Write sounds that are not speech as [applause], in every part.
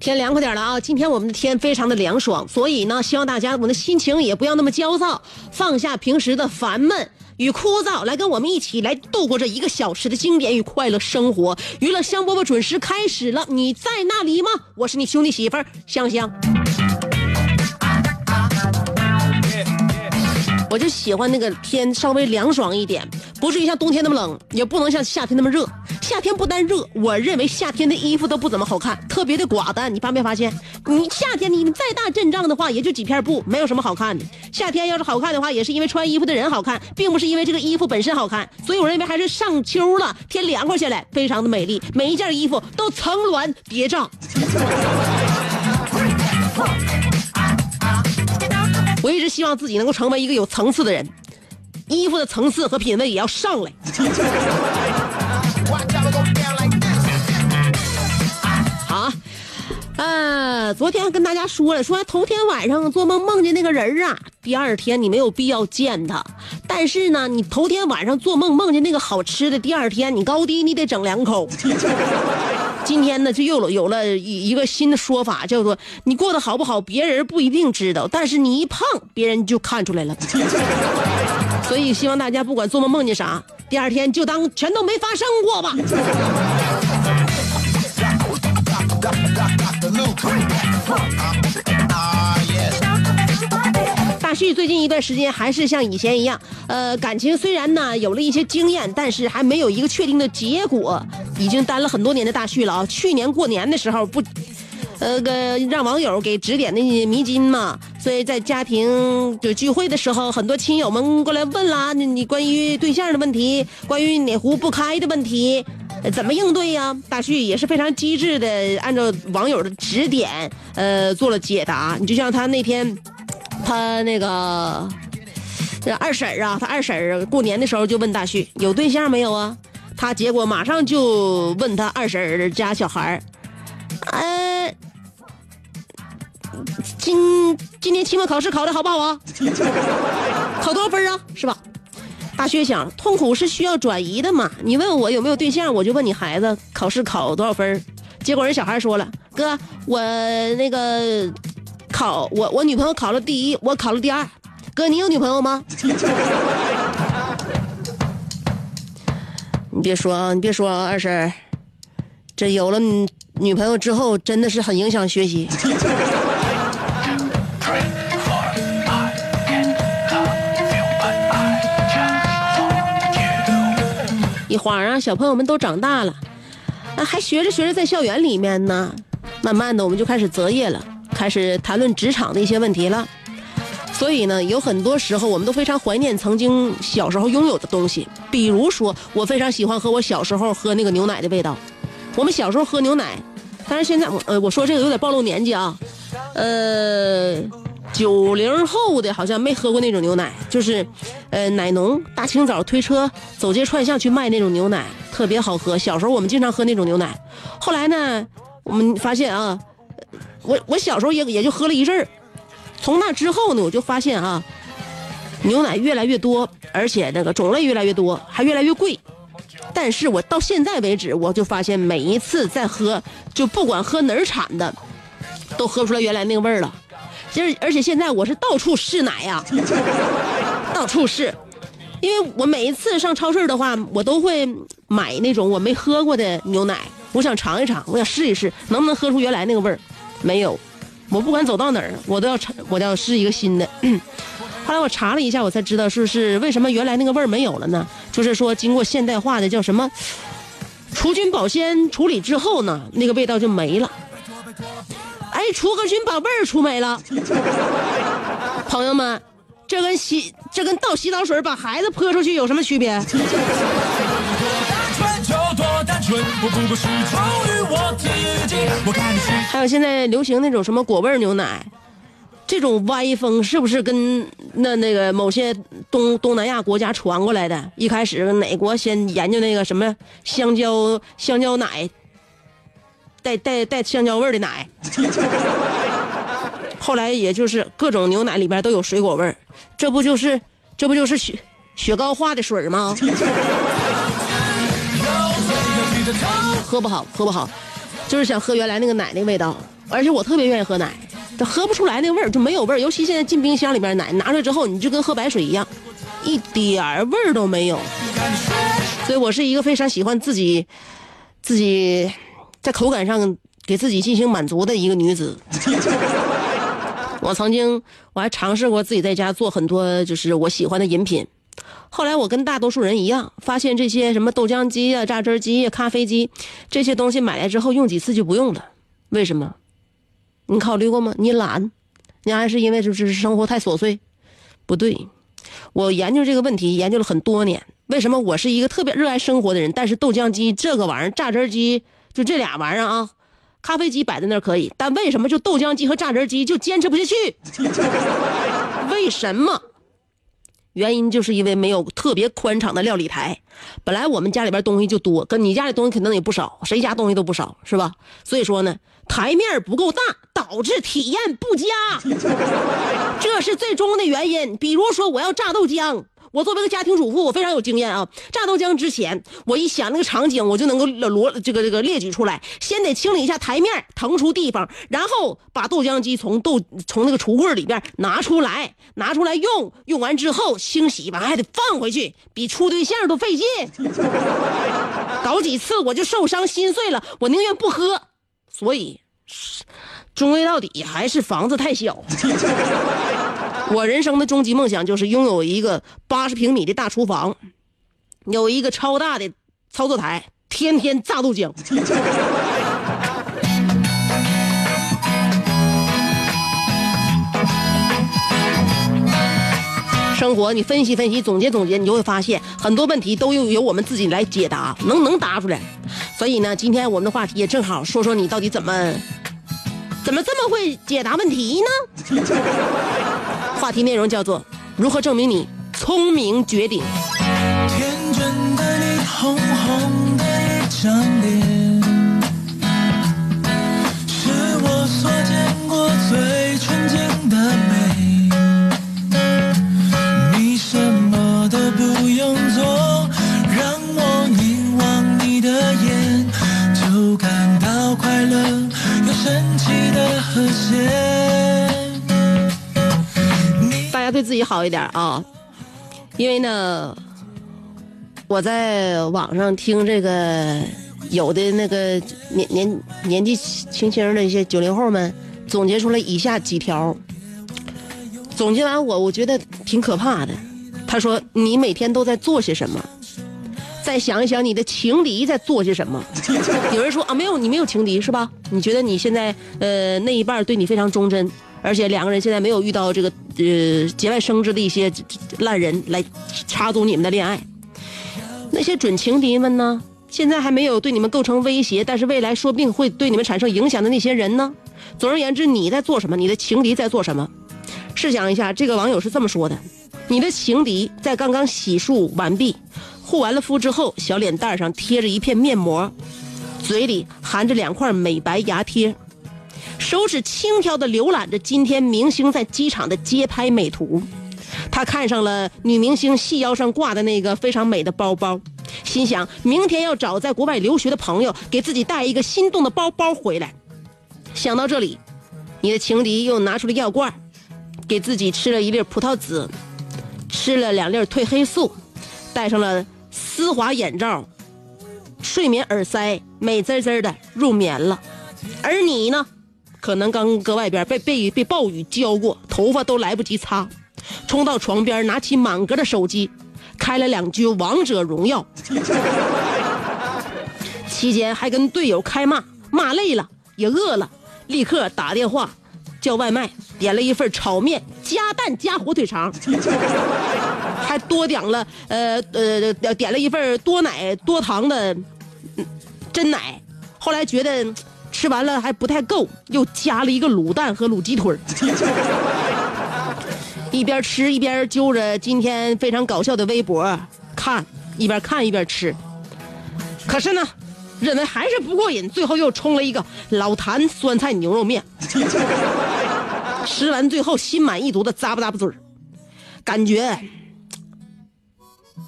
天凉快点了啊！今天我们的天非常的凉爽，所以呢，希望大家我们的心情也不要那么焦躁，放下平时的烦闷与枯燥，来跟我们一起来度过这一个小时的经典与快乐生活。娱乐香饽饽准时开始了，你在那里吗？我是你兄弟媳妇香香。我就喜欢那个天稍微凉爽一点，不至于像冬天那么冷，也不能像夏天那么热。夏天不单热，我认为夏天的衣服都不怎么好看，特别的寡淡。你发没发现？你夏天你再大阵仗的话，也就几片布，没有什么好看的。夏天要是好看的话，也是因为穿衣服的人好看，并不是因为这个衣服本身好看。所以我认为还是上秋了，天凉快下来，非常的美丽，每一件衣服都层峦叠嶂。我一直希望自己能够成为一个有层次的人，衣服的层次和品味也要上来。[laughs] 好，呃，昨天跟大家说了，说头天晚上做梦梦见那个人啊，第二天你没有必要见他，但是呢，你头天晚上做梦梦见那个好吃的，第二天你高低你得整两口。今天呢，就又有有了一一个新的说法，叫做你过得好不好，别人不一定知道，但是你一胖，别人就看出来了。[laughs] 所以希望大家不管做梦梦见啥，第二天就当全都没发生过吧。[laughs] 大旭最近一段时间还是像以前一样，呃，感情虽然呢有了一些经验，但是还没有一个确定的结果。已经单了很多年的大旭了啊！去年过年的时候不，呃个让网友给指点那些迷津嘛，所以在家庭就聚会的时候，很多亲友们过来问啦，你关于对象的问题，关于哪壶不开的问题。怎么应对呀？大旭也是非常机智的，按照网友的指点，呃，做了解答。你就像他那天，他那个这二婶儿啊，他二婶儿过年的时候就问大旭有对象没有啊？他结果马上就问他二婶儿家小孩儿，呃，今今年期末考试考的好不好啊？[laughs] 考多少分啊？是吧？大旭想，痛苦是需要转移的嘛。你问我有没有对象，我就问你孩子考试考多少分结果人小孩说了，哥，我那个考我我女朋友考了第一，我考了第二。哥，你有女朋友吗？[laughs] 你别说啊，你别说啊，二婶儿，这有了女女朋友之后，真的是很影响学习。[laughs] 一晃啊，小朋友们都长大了，啊，还学着学着在校园里面呢。慢慢的，我们就开始择业了，开始谈论职场的一些问题了。所以呢，有很多时候我们都非常怀念曾经小时候拥有的东西。比如说，我非常喜欢喝我小时候喝那个牛奶的味道。我们小时候喝牛奶，但是现在，呃，我说这个有点暴露年纪啊。呃，九零后的好像没喝过那种牛奶，就是，呃，奶农大清早推车走街串巷去卖那种牛奶，特别好喝。小时候我们经常喝那种牛奶，后来呢，我们发现啊，我我小时候也也就喝了一阵儿。从那之后呢，我就发现啊，牛奶越来越多，而且那个种类越来越多，还越来越贵。但是我到现在为止，我就发现每一次在喝，就不管喝哪儿产的，都喝不出来原来那个味儿了。就是而且现在我是到处试奶呀、[laughs] 到处试，因为我每一次上超市的话，我都会买那种我没喝过的牛奶，我想尝一尝，我想试一试能不能喝出原来那个味儿。没有，我不管走到哪儿，我都要尝，我都要试一个新的。[coughs] 后来我查了一下，我才知道是是为什么原来那个味儿没有了呢？就是说经过现代化的叫什么除菌保鲜处理之后呢，那个味道就没了。哎，除个菌把味儿除没了。朋友们，这跟洗这跟倒洗澡水把孩子泼出去有什么区别？还有现在流行那种什么果味牛奶，这种歪风是不是跟那那个某些东东南亚国家传过来的？一开始哪国先研究那个什么香蕉香蕉奶，带带带香蕉味的奶，后来也就是各种牛奶里边都有水果味儿，这不就是这不就是雪雪糕化的水吗？喝不好，喝不好，就是想喝原来那个奶那味道，而且我特别愿意喝奶，这喝不出来那味儿就没有味儿，尤其现在进冰箱里边奶拿出来之后，你就跟喝白水一样，一点味儿都没有。所以我是一个非常喜欢自己自己在口感上给自己进行满足的一个女子。[laughs] 我曾经我还尝试过自己在家做很多就是我喜欢的饮品，后来我跟大多数人一样，发现这些什么豆浆机啊、榨汁机啊、咖啡机这些东西买来之后用几次就不用了，为什么？你考虑过吗？你懒，你还是因为就是生活太琐碎？不对，我研究这个问题研究了很多年。为什么我是一个特别热爱生活的人，但是豆浆机这个玩意儿、榨汁机就这俩玩意儿啊，咖啡机摆在那儿可以，但为什么就豆浆机和榨汁机就坚持不下去？[laughs] 为什么？原因就是因为没有特别宽敞的料理台。本来我们家里边东西就多，跟你家里东西肯定也不少，谁家东西都不少，是吧？所以说呢，台面不够大，导致体验不佳，[laughs] 这是最终的原因。比如说，我要榨豆浆。我作为一个家庭主妇，我非常有经验啊。榨豆浆之前，我一想那个场景，我就能够罗这个这个列举出来。先得清理一下台面，腾出地方，然后把豆浆机从豆从那个橱柜里边拿出来，拿出来用。用完之后清洗，完还得放回去，比处对象都费劲。[laughs] 搞几次我就受伤心碎了，我宁愿不喝。所以，终归到底还是房子太小。我人生的终极梦想就是拥有一个八十平米的大厨房，有一个超大的操作台，天天榨豆浆。[laughs] 生活，你分析分析，总结总结，你就会发现很多问题都由由我们自己来解答，能能答出来。所以呢，今天我们的话题也正好说说你到底怎么怎么这么会解答问题呢？[laughs] 话题内容叫做如何证明你聪明绝顶。天真的你，红红的好一点啊，因为呢，我在网上听这个有的那个年年年纪轻轻的一些九零后们总结出来以下几条，总结完我我觉得挺可怕的。他说：“你每天都在做些什么？再想一想你的情敌在做些什么。[laughs] ”有人说啊，没有，你没有情敌是吧？你觉得你现在呃那一半对你非常忠贞，而且两个人现在没有遇到这个呃节外生枝的一些烂人来插足你们的恋爱。那些准情敌们呢？现在还没有对你们构成威胁，但是未来说不定会对你们产生影响的那些人呢？总而言之，你在做什么？你的情敌在做什么？试想一下，这个网友是这么说的：你的情敌在刚刚洗漱完毕、护完了肤之后，小脸蛋上贴着一片面膜，嘴里含着两块美白牙贴，手指轻佻地浏览着今天明星在机场的街拍美图。他看上了女明星细腰上挂的那个非常美的包包，心想明天要找在国外留学的朋友给自己带一个心动的包包回来。想到这里，你的情敌又拿出了药罐，给自己吃了一粒葡萄籽，吃了两粒褪黑素，戴上了丝滑眼罩，睡眠耳塞，美滋滋的入眠了。而你呢，可能刚搁外边被被被暴雨浇过，头发都来不及擦，冲到床边，拿起满格的手机，开了两局王者荣耀。[laughs] 期间还跟队友开骂，骂累了也饿了，立刻打电话叫外卖，点了一份炒面加蛋加火腿肠，[laughs] 还多点了呃呃点了一份多奶多糖的真奶。后来觉得吃完了还不太够，又加了一个卤蛋和卤鸡腿儿 [laughs] 一边吃一边揪着今天非常搞笑的微博看，一边看一边吃。可是呢，认为还是不过瘾，最后又冲了一个老坛酸菜牛肉面。吃完最后心满意足的咂巴咂巴嘴儿，感觉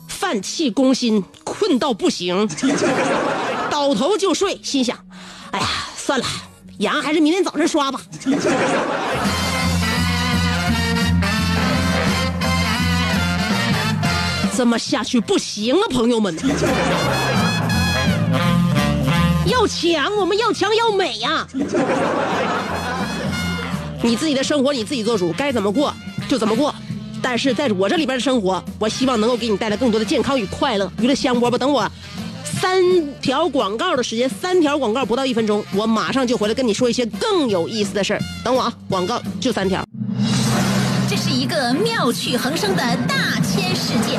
饭气攻心，困到不行，[laughs] 倒头就睡，心想：哎呀，算了，牙还是明天早晨刷吧。这么下去不行啊，朋友们！要强，我们要强要美呀、你自己的生活你自己做主，该怎么过就怎么过。但是在我这里边的生活，我希望能够给你带来更多的健康与快乐。娱乐香饽饽，等我三条广告的时间，三条广告不到一分钟，我马上就回来跟你说一些更有意思的事儿。等我啊，广告就三条。这是一个妙趣横生的大千世界。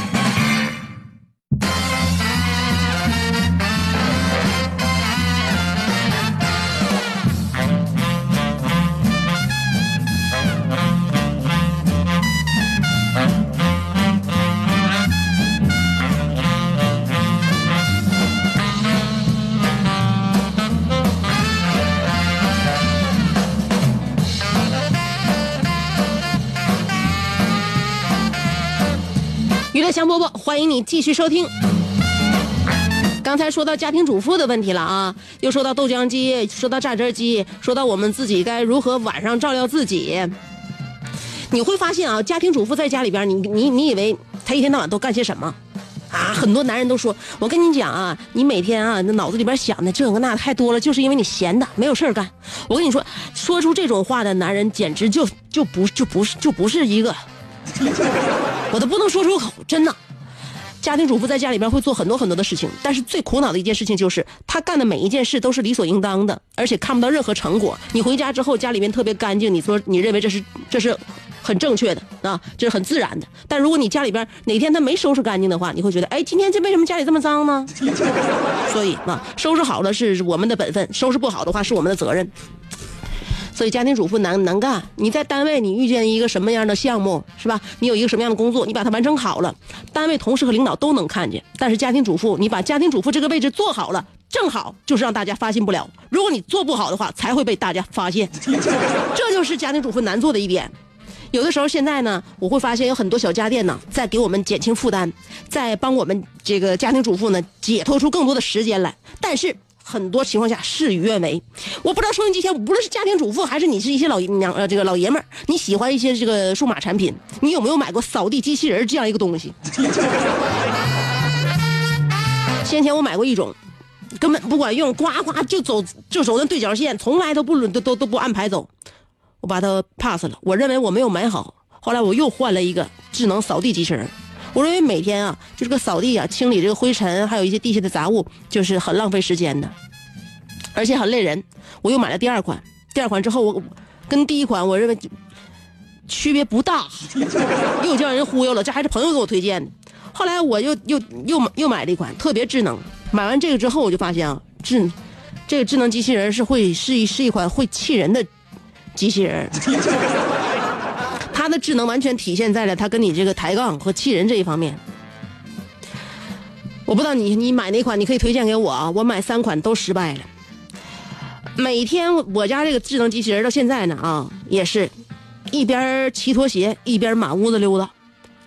香饽饽，欢迎你继续收听。刚才说到家庭主妇的问题了啊，又说到豆浆机，说到榨汁机，说到我们自己该如何晚上照料自己。你会发现啊，家庭主妇在家里边，你你你以为她一天到晚都干些什么？啊，很多男人都说，我跟你讲啊，你每天啊，那脑子里边想的这个那太多了，就是因为你闲的没有事儿干。我跟你说，说出这种话的男人，简直就就不就不是就不是一个，[laughs] 我都不能说出口，真的。家庭主妇在家里边会做很多很多的事情，但是最苦恼的一件事情就是，她干的每一件事都是理所应当的，而且看不到任何成果。你回家之后，家里面特别干净，你说你认为这是这是很正确的啊，这是很自然的。但如果你家里边哪天他没收拾干净的话，你会觉得，哎，今天这为什么家里这么脏呢？[laughs] 所以啊，收拾好了是我们的本分，收拾不好的话是我们的责任。所以家庭主妇难难干。你在单位你遇见一个什么样的项目是吧？你有一个什么样的工作，你把它完成好了，单位同事和领导都能看见。但是家庭主妇，你把家庭主妇这个位置做好了，正好就是让大家发现不了。如果你做不好的话，才会被大家发现。[laughs] 这就是家庭主妇难做的一点。有的时候现在呢，我会发现有很多小家电呢，在给我们减轻负担，在帮我们这个家庭主妇呢解脱出更多的时间来。但是很多情况下事与愿违。我不知道收音机前无论是家庭主妇还是你是一些老娘呃这个老爷们儿，你喜欢一些这个数码产品，你有没有买过扫地机器人这样一个东西？[laughs] 先前我买过一种，根本不管用，呱呱就走就走那对角线，从来都不轮都都都不按排走。我把它 pass 了，我认为我没有买好。后来我又换了一个智能扫地机器人。我认为每天啊，就这个扫地啊，清理这个灰尘，还有一些地下的杂物，就是很浪费时间的，而且很累人。我又买了第二款，第二款之后我跟第一款我认为区别不大，[laughs] 又叫人忽悠了。这还是朋友给我推荐的。后来我又又又又买了一款特别智能。买完这个之后，我就发现啊，智这个智能机器人是会是一是一款会气人的机器人。它的智能完全体现在了它跟你这个抬杠和气人这一方面。我不知道你你买哪款，你可以推荐给我啊！我买三款都失败了。每天我家这个智能机器人到现在呢啊，也是一边骑拖鞋一边满屋子溜达，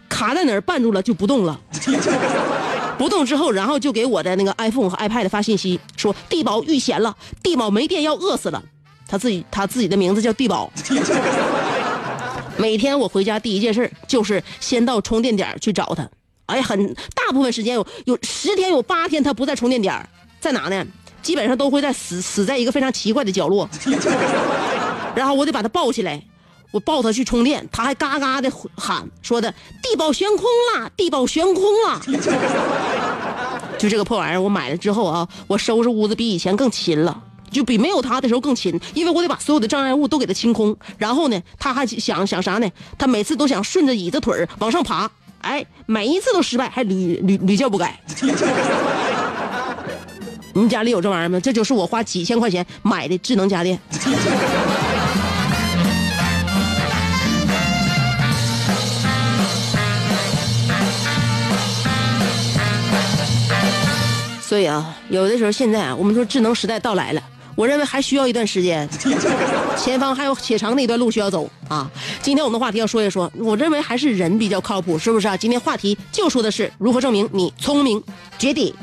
卡在哪儿绊住了就不动了。[laughs] 不动之后，然后就给我的那个 iPhone 和 iPad 发信息说地宝遇险了，地宝没电要饿死了。他自己他自己的名字叫地宝。每天我回家第一件事就是先到充电点去找他。哎，很大部分时间有有十天有八天他不在充电点在哪呢？基本上都会在死 [laughs] 死在一个非常奇怪的角落。[laughs] 然后我得把他抱起来，我抱他去充电，他还嘎嘎的喊说的地宝悬空了，地宝悬空了。[laughs] 就这个破玩意儿，我买了之后啊，我收拾屋子比以前更勤了。就比没有他的时候更勤，因为我得把所有的障碍物都给他清空。然后呢，他还想想啥呢？他每次都想顺着椅子腿往上爬，哎，每一次都失败，还屡屡屡教不改。[laughs] 你家里有这玩意儿吗？这就是我花几千块钱买的智能家电。[laughs] 所以啊，有的时候现在啊，我们说智能时代到来了。我认为还需要一段时间，[laughs] 前方还有且长的一段路需要走啊！今天我们的话题要说一说，我认为还是人比较靠谱，是不是啊？今天话题就说的是如何证明你聪明绝顶。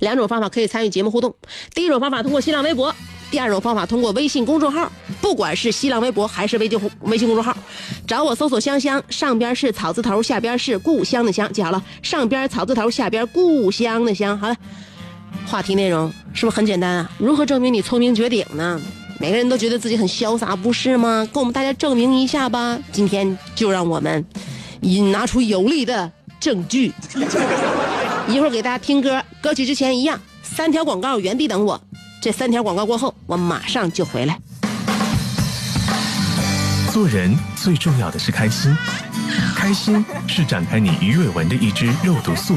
两种方法可以参与节目互动，第一种方法通过新浪微博，第二种方法通过微信公众号。不管是新浪微博还是微信微信公众号，找我搜索“香香”，上边是草字头，下边是故乡的乡，记好了，上边草字头，下边故乡的乡。好了。话题内容是不是很简单啊？如何证明你聪明绝顶呢？每个人都觉得自己很潇洒，不是吗？给我们大家证明一下吧！今天就让我们以拿出有力的证据。[laughs] 一会儿给大家听歌，歌曲之前一样，三条广告原地等我。这三条广告过后，我马上就回来。做人最重要的是开心，开心是展开你鱼尾纹的一支肉毒素，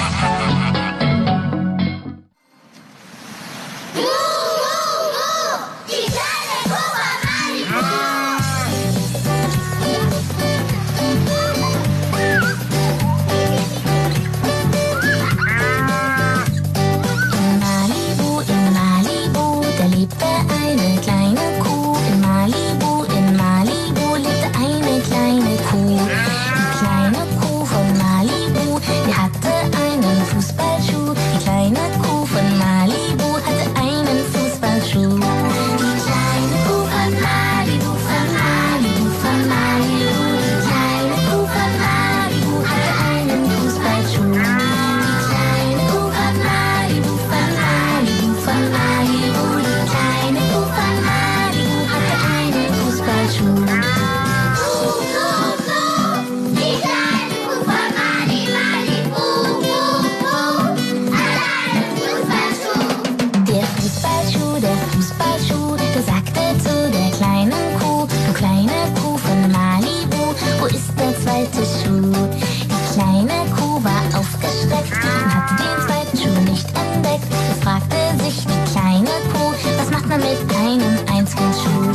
nur mit einem einzigen Schuh.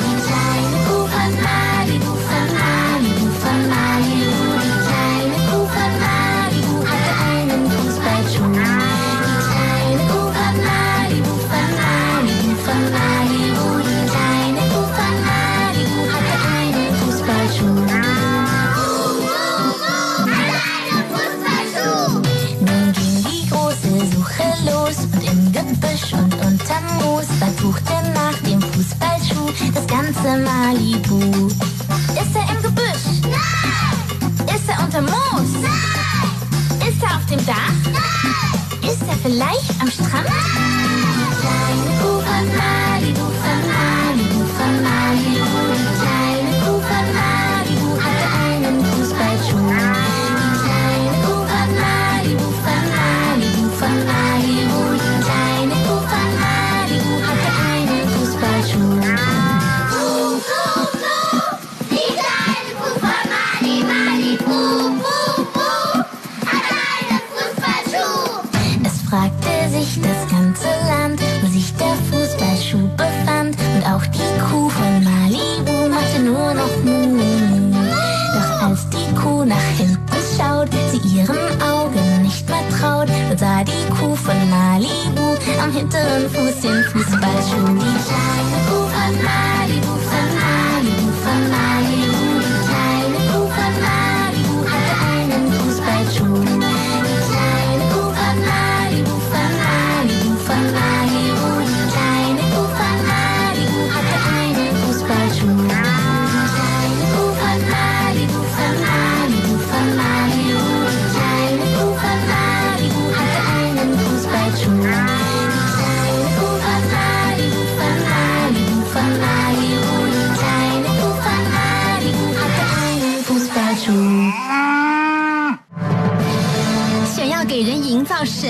Ganze Malibu. Ist er im Gebüsch? Nein! Ist er unter Moos? Nein! Ist er auf dem Dach? Nein! Ist er vielleicht am Strand? Die kleine Kuh I'm Fuß in Fuß,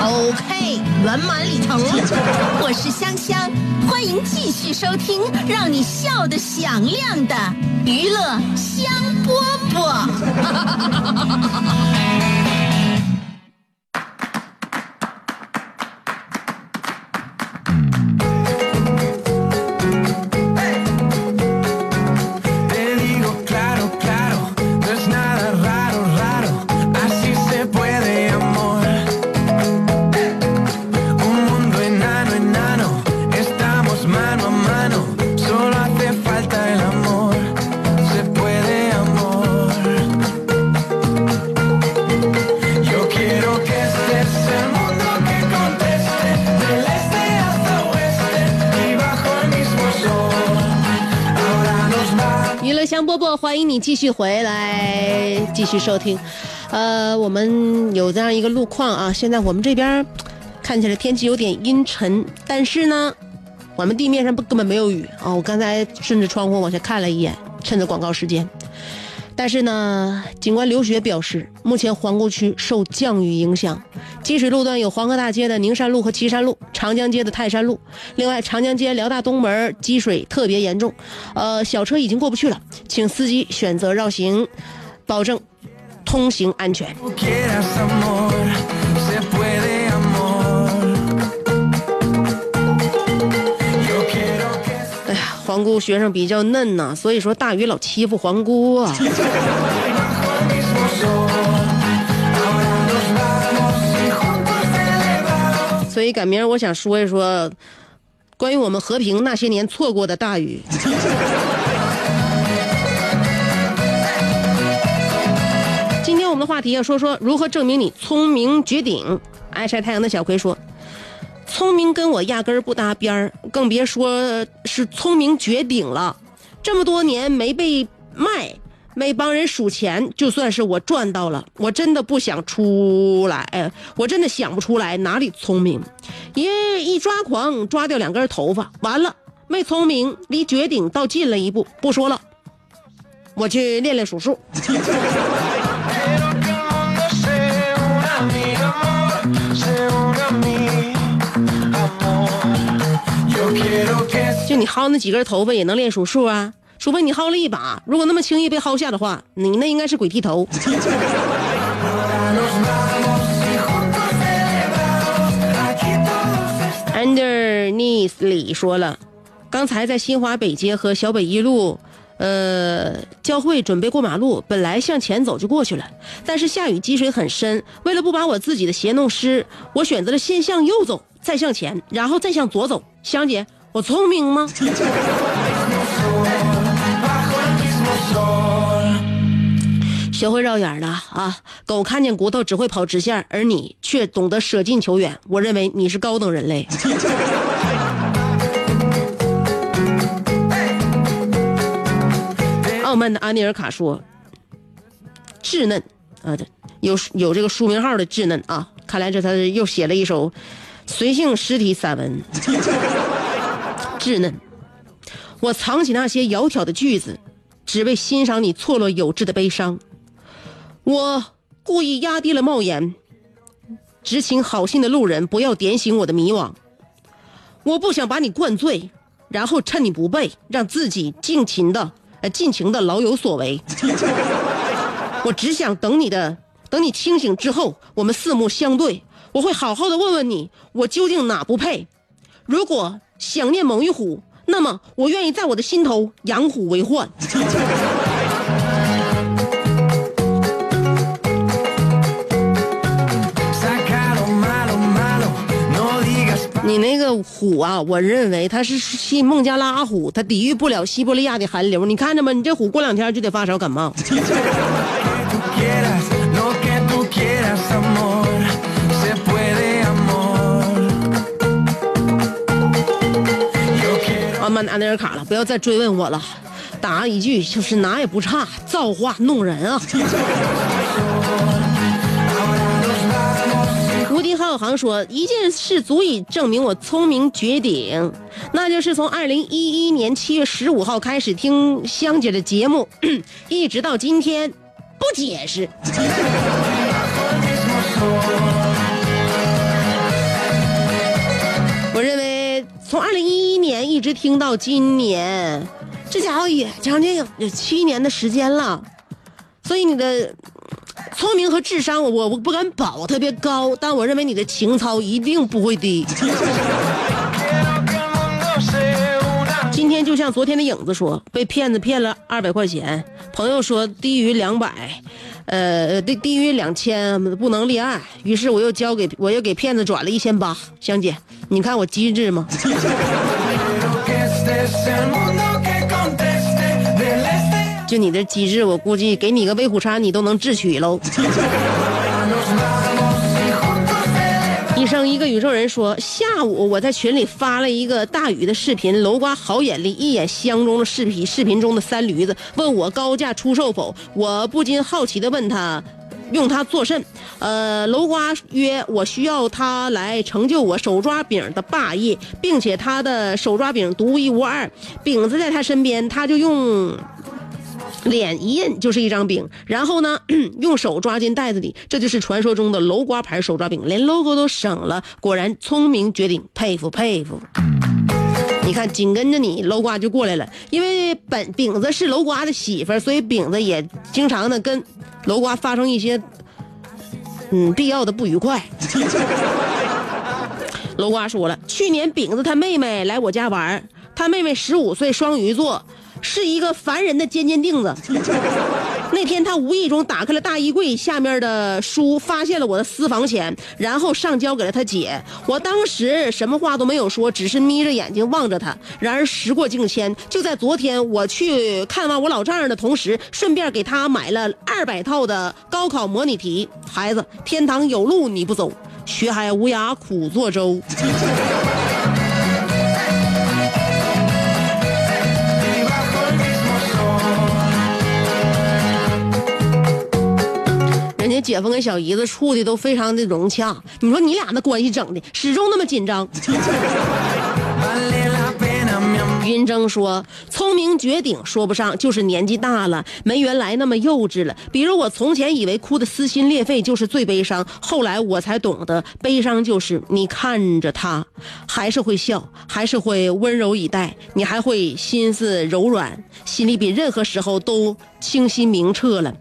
OK，圆满礼成。我是香香，欢迎继续收听让你笑得响亮的娱乐香饽饽。香饽饽，欢迎你继续回来，继续收听。呃，我们有这样一个路况啊，现在我们这边看起来天气有点阴沉，但是呢，我们地面上不根本没有雨啊。我刚才顺着窗户往下看了一眼，趁着广告时间。但是呢，警官刘雪表示，目前皇姑区受降雨影响，积水路段有黄河大街的宁山路和岐山路，长江街的泰山路。另外，长江街辽大东门积水特别严重，呃，小车已经过不去了，请司机选择绕行，保证通行安全。皇姑学生比较嫩呐、所以说大鱼老欺负皇姑啊。[laughs] 所以赶明儿我想说一说，关于我们和平那些年错过的大雨。今天我们的话题要说说如何证明你聪明绝顶。爱晒太阳的小葵说：“聪明跟我压根儿不搭边儿，更别说是聪明绝顶了。这么多年没被卖，没帮人数钱，就算是我赚到了，我真的不想出来，我真的想不出来哪里聪明。一一抓狂，抓掉两根头发，完了，没聪明，离绝顶倒近了一步。不说了，我去练练数数。你薅那几根头发也能练数数啊？除非你薅了一把。如果那么轻易被薅下的话，你那应该是鬼剃头。Underneath 里说了，刚才在新华北街和小北一路，呃，交汇准备过马路，本来向前走就过去了，但是下雨积水很深，为了不把我自己的鞋弄湿，我选择了先向右走，再向前，然后再向左走。香姐，我聪明吗？学会绕远了啊！狗看见骨头只会跑直线，而你却懂得舍近求远。我认为你是高等人类。傲慢的安尼尔卡说：“稚嫩啊，这有有这个书名号的稚嫩啊！看来这他又写了一首随性诗体散文。稚嫩，我藏起那些窈窕的句子，只为欣赏你错落有致的悲伤。我故意压低了帽檐，只请好心的路人不要点醒我的迷惘。我不想把你灌醉，然后趁你不备，让自己尽情的呃尽情的老有所为。[laughs] 我只想等你的，等你清醒之后，我们四目相对，我会好好的问问你，我究竟哪不配？如果想念猛于虎，那么我愿意在我的心头养虎为患。[laughs] 你那个虎啊，我认为它是西孟加拉虎，它抵御不了西伯利亚的寒流。你看着吧，你这虎过两天就得发烧感冒。[laughs] 曼安德尔卡了，不要再追问我了，打一句就是哪也不差，造化弄人啊！[laughs] 无敌浩航说，一件事足以证明我聪明绝顶，那就是从二零一一年七月十五号开始听香姐的节目，[clears throat] 一直到今天，不解释。[laughs] 我认为从二零年一直听到今年，这家伙也将近有七年的时间了，所以你的聪明和智商，我我不敢保特别高，但我认为你的情操一定不会低。[laughs] 今天就像昨天的影子说，被骗子骗了二百块钱，朋友说低于两百，呃，低低于两千不能立案，于是我又交给我又给骗子转了一千八。香姐，你看我机智吗？就你这机智，我估计给你个威虎山，你都能智取喽。[laughs] 医生一个宇宙人说，下午我在群里发了一个大宇的视频，楼瓜好眼力，一眼相中了视频视频中的三驴子，问我高价出售否？我不禁好奇的问他。用它做甚？呃，楼瓜曰我需要它来成就我手抓饼的霸业，并且他的手抓饼独一无二。饼子在他身边，他就用脸一印就是一张饼，然后呢，[clears throat] 用手抓进袋子里，这就是传说中的楼瓜牌手抓饼，连 logo 都省了，果然聪明绝顶，佩服佩服。你看，紧跟着你楼瓜就过来了，因为本饼子是楼瓜的媳妇儿，所以饼子也经常的跟楼瓜发生一些嗯必要的不愉快。[laughs] 楼瓜说了，去年饼子他妹妹来我家玩，他妹妹十五岁，双鱼座，是一个烦人的尖尖腚子。那天他无意中打开了大衣柜下面的书，发现了我的私房钱，然后上交给了他姐。我当时什么话都没有说，只是眯着眼睛望着他。然而时过境迁，就在昨天，我去看望我老丈人的同时，顺便给他买了二百套的高考模拟题。孩子，天堂有路你不走，学海无涯苦作舟。姐夫跟小姨子处的都非常的融洽，你说你俩那关系整的始终那么紧张。云峥说：“聪明绝顶说不上，就是年纪大了，没原来那么幼稚了。比如我从前以为哭得撕心裂肺就是最悲伤，后来我才懂得，悲伤就是你看着他，还是会笑，还是会温柔以待，你还会心思柔软，心里比任何时候都清晰明澈了。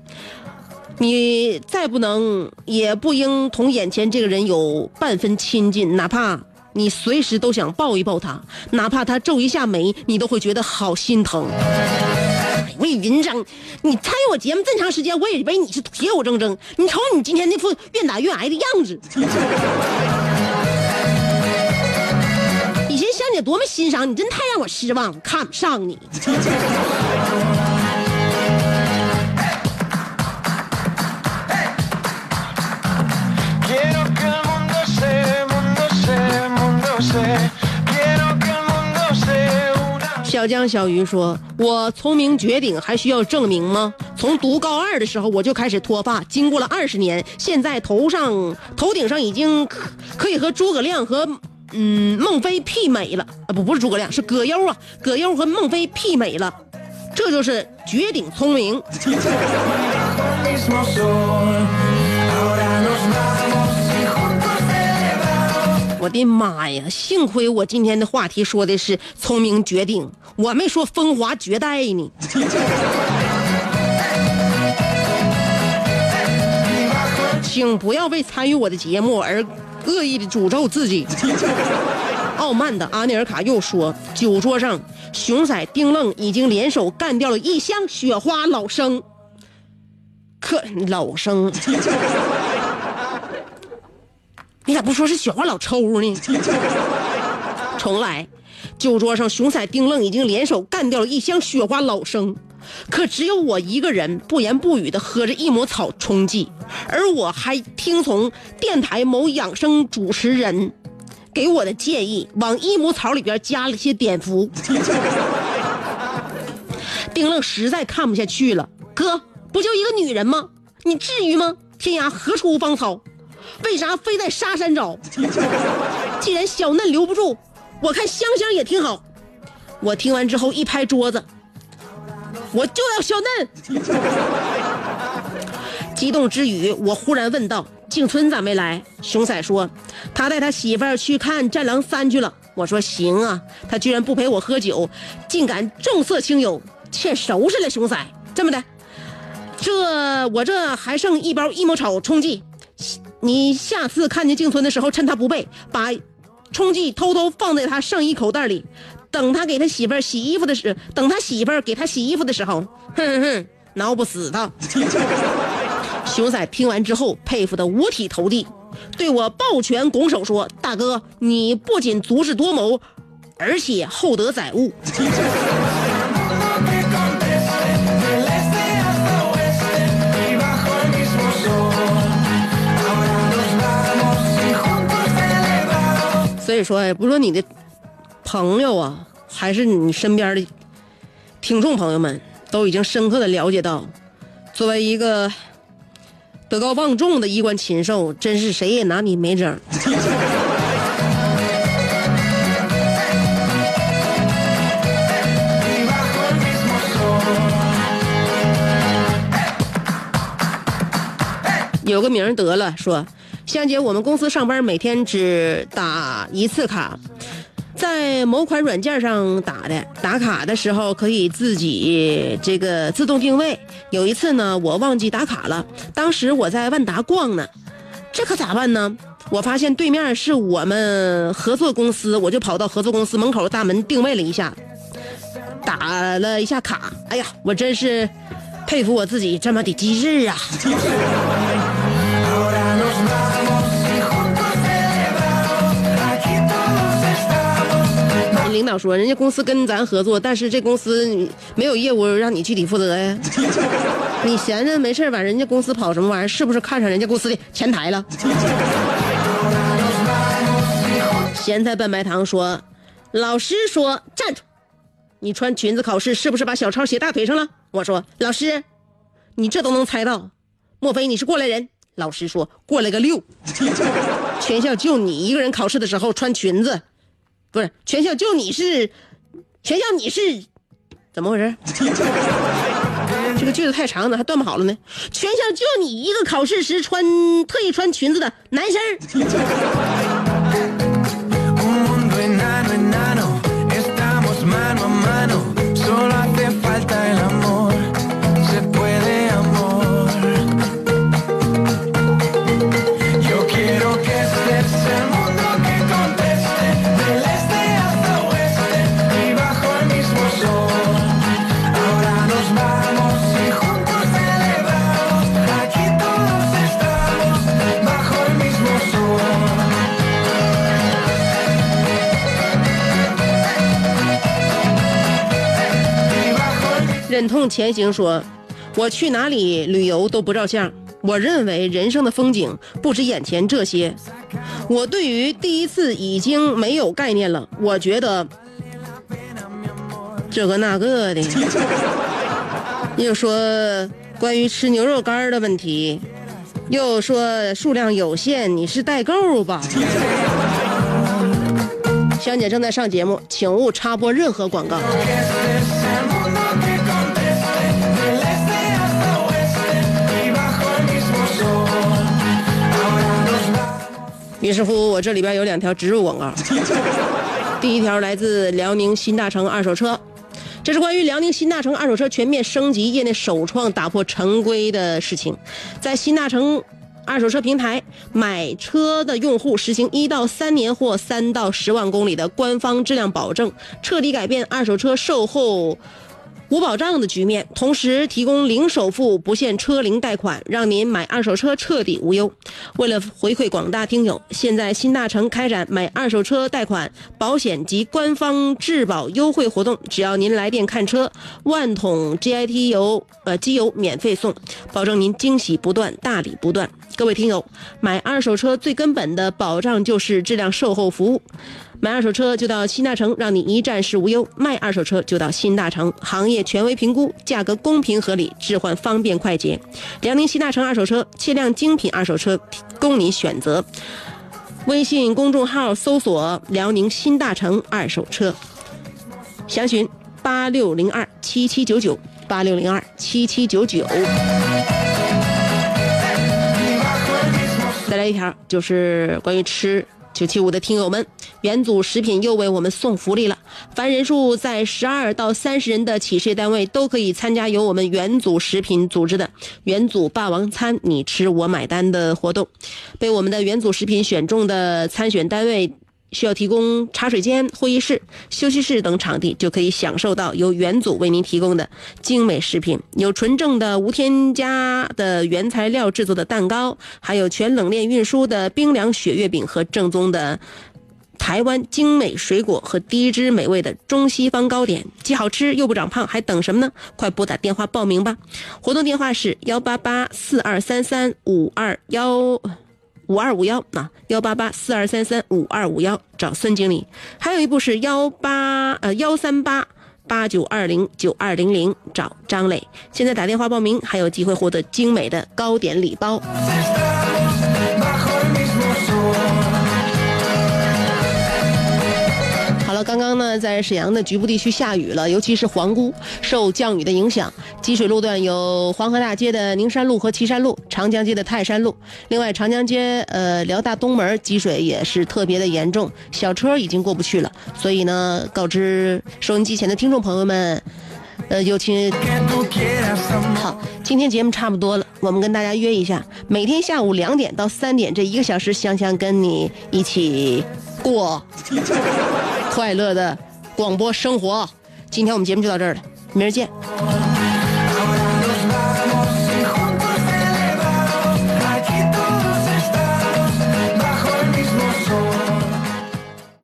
你再不能，也不应同眼前这个人有半分亲近，哪怕。”你随时都想抱一抱他，哪怕他皱一下眉，你都会觉得好心疼。魏云峥，你参与我节目这么长时间，我以为你是铁骨铮铮，你瞅你今天那副愿打愿挨的样子，以前香姐多么欣赏你，真太让我失望，看不上你。小江小鱼说：“我聪明绝顶，还需要证明吗？从读高二的时候我就开始脱发，经过了二十年，现在头上头顶上已经可可以和诸葛亮和嗯孟非媲美了啊！不，不是诸葛亮，是葛优啊！葛优和孟非媲美了，这就是绝顶聪明。[laughs] 我的妈呀！幸亏我今天的话题说的是聪明绝顶，我没说风华绝代呢。[laughs] 请不要为参与我的节目而恶意的诅咒自己。傲慢的阿内尔卡又说，酒桌上熊仔、丁愣已经联手干掉了一箱雪花老生。可老生，你咋不说是雪花老抽呢？[laughs] 重来，酒桌上熊仔、丁愣已经联手干掉了一箱雪花老生，可只有我一个人不言不语的喝着益母草冲剂，而我还听从电台某养生主持人给我的建议，往益母草里边加了些碘伏。丁愣实在看不下去了，哥，不就一个女人吗？你至于吗？天涯何处无芳草？为啥非在沙山找？既然小嫩留不住，我看香香也挺好。我听完之后一拍桌子，我就要小嫩。激动之余，我忽然问道：“静春咋没来？”熊仔说：“他带他媳妇儿去看《战狼三》去了。”我说：“行啊。”他居然不陪我喝酒，竟敢重色轻友，欠收拾了。熊仔，这么的，这我这还剩一包益母草冲剂，你下次看见静春的时候，趁他不备，把冲剂偷偷放在他上衣口袋里，等他给他媳妇儿洗衣服的时，等他媳妇儿给他洗衣服的时候，哼哼哼，挠不死他。[laughs] 熊仔听完之后，佩服的五体投地，对我抱拳拱手说：“大哥，你不仅足智多谋，而且厚德载物。”所以说，不论你的朋友啊，还是你身边的听众朋友们，都已经深刻的了解到，作为一个德高望重的衣冠禽兽，真是谁也拿你没整。有个名得了，说香姐，我们公司上班每天只打一次卡，在某款软件上打的，打卡的时候可以自己这个自动定位。有一次呢，我忘记打卡了，当时我在万达逛呢，这可咋办呢？我发现对面是我们合作公司，我就跑到合作公司门口大门定位了一下，打了一下卡。哎呀，我真是佩服我自己这么的机智啊！领导说，人家公司跟咱合作，但是这公司没有业务让你具体负责呀。[laughs] 你闲着没事往人家公司跑什么玩意儿？是不是看上人家公司的前台了？咸菜拌白糖说，老师说站住，你穿裙子考试是不是把小抄写大腿上了？我说老师，你这都能猜到，莫非你是过来人？老师说过来个六，全校就你一个人考试的时候穿裙子。不是全校就你是全校你是怎么回事？[laughs] 这个句子太长了，还断不好了呢。全校就你一个考试时穿特意穿裙子的男生忍痛前行说：“我去哪里旅游都不照相。我认为人生的风景不止眼前这些。我对于第一次已经没有概念了。我觉得这个那个的。又说关于吃牛肉干的问题，又说数量有限，你是代购吧？”香姐正在上节目，请勿插播任何广告。于是乎，我这里边有两条植入广告。[laughs] 第一条来自辽宁新大成二手车，这是关于辽宁新大成二手车全面升级、业内首创、打破陈规的事情。在新大成二手车平台，买车的用户实行一到三年或三到十万公里的官方质量保证，彻底改变二手车售后。无保障的局面，同时提供零首付、不限车龄贷款，让您买二手车彻底无忧。为了回馈广大听友，现在新大成开展买二手车贷款、保险及官方质保优惠活动，只要您来电看车，万桶 GIT 油呃机油免费送，保证您惊喜不断，大礼不断。各位听友，买二手车最根本的保障就是质量售后服务。买二手车就到新大成，让你一站式无忧；卖二手车就到新大成，行业权威评估，价格公平合理，置换方便快捷。辽宁新大城二手车，切辆精品二手车供你选择。微信公众号搜索“辽宁新大成二手车”，详询八六零二七七九九八六零二七七九九。再来一条，就是关于吃。九七五的听友们，元祖食品又为我们送福利了。凡人数在十二到三十人的企事业单位都可以参加由我们元祖食品组织的“元祖霸王餐，你吃我买单”的活动。被我们的元祖食品选中的参选单位。需要提供茶水间、会议室、休息室等场地，就可以享受到由元祖为您提供的精美食品，有纯正的无添加的原材料制作的蛋糕，还有全冷链运输的冰凉雪月饼和正宗的台湾精美水果和低脂美味的中西方糕点，既好吃又不长胖，还等什么呢？快拨打电话报名吧！活动电话是幺八八四二三三五二幺。五二五幺啊，幺八八四二三三五二五幺找孙经理，还有一部是幺八呃幺三八八九二零九二零零找张磊。现在打电话报名，还有机会获得精美的糕点礼包。刚刚呢，在沈阳的局部地区下雨了，尤其是皇姑，受降雨的影响，积水路段有黄河大街的宁山路和岐山路，长江街的泰山路。另外，长江街呃辽大东门积水也是特别的严重，小车已经过不去了。所以呢，告知收音机前的听众朋友们，呃，有请好，今天节目差不多了，我们跟大家约一下，每天下午两点到三点这一个小时，香香跟你一起过快乐的广播生活。今天我们节目就到这儿了，明儿见。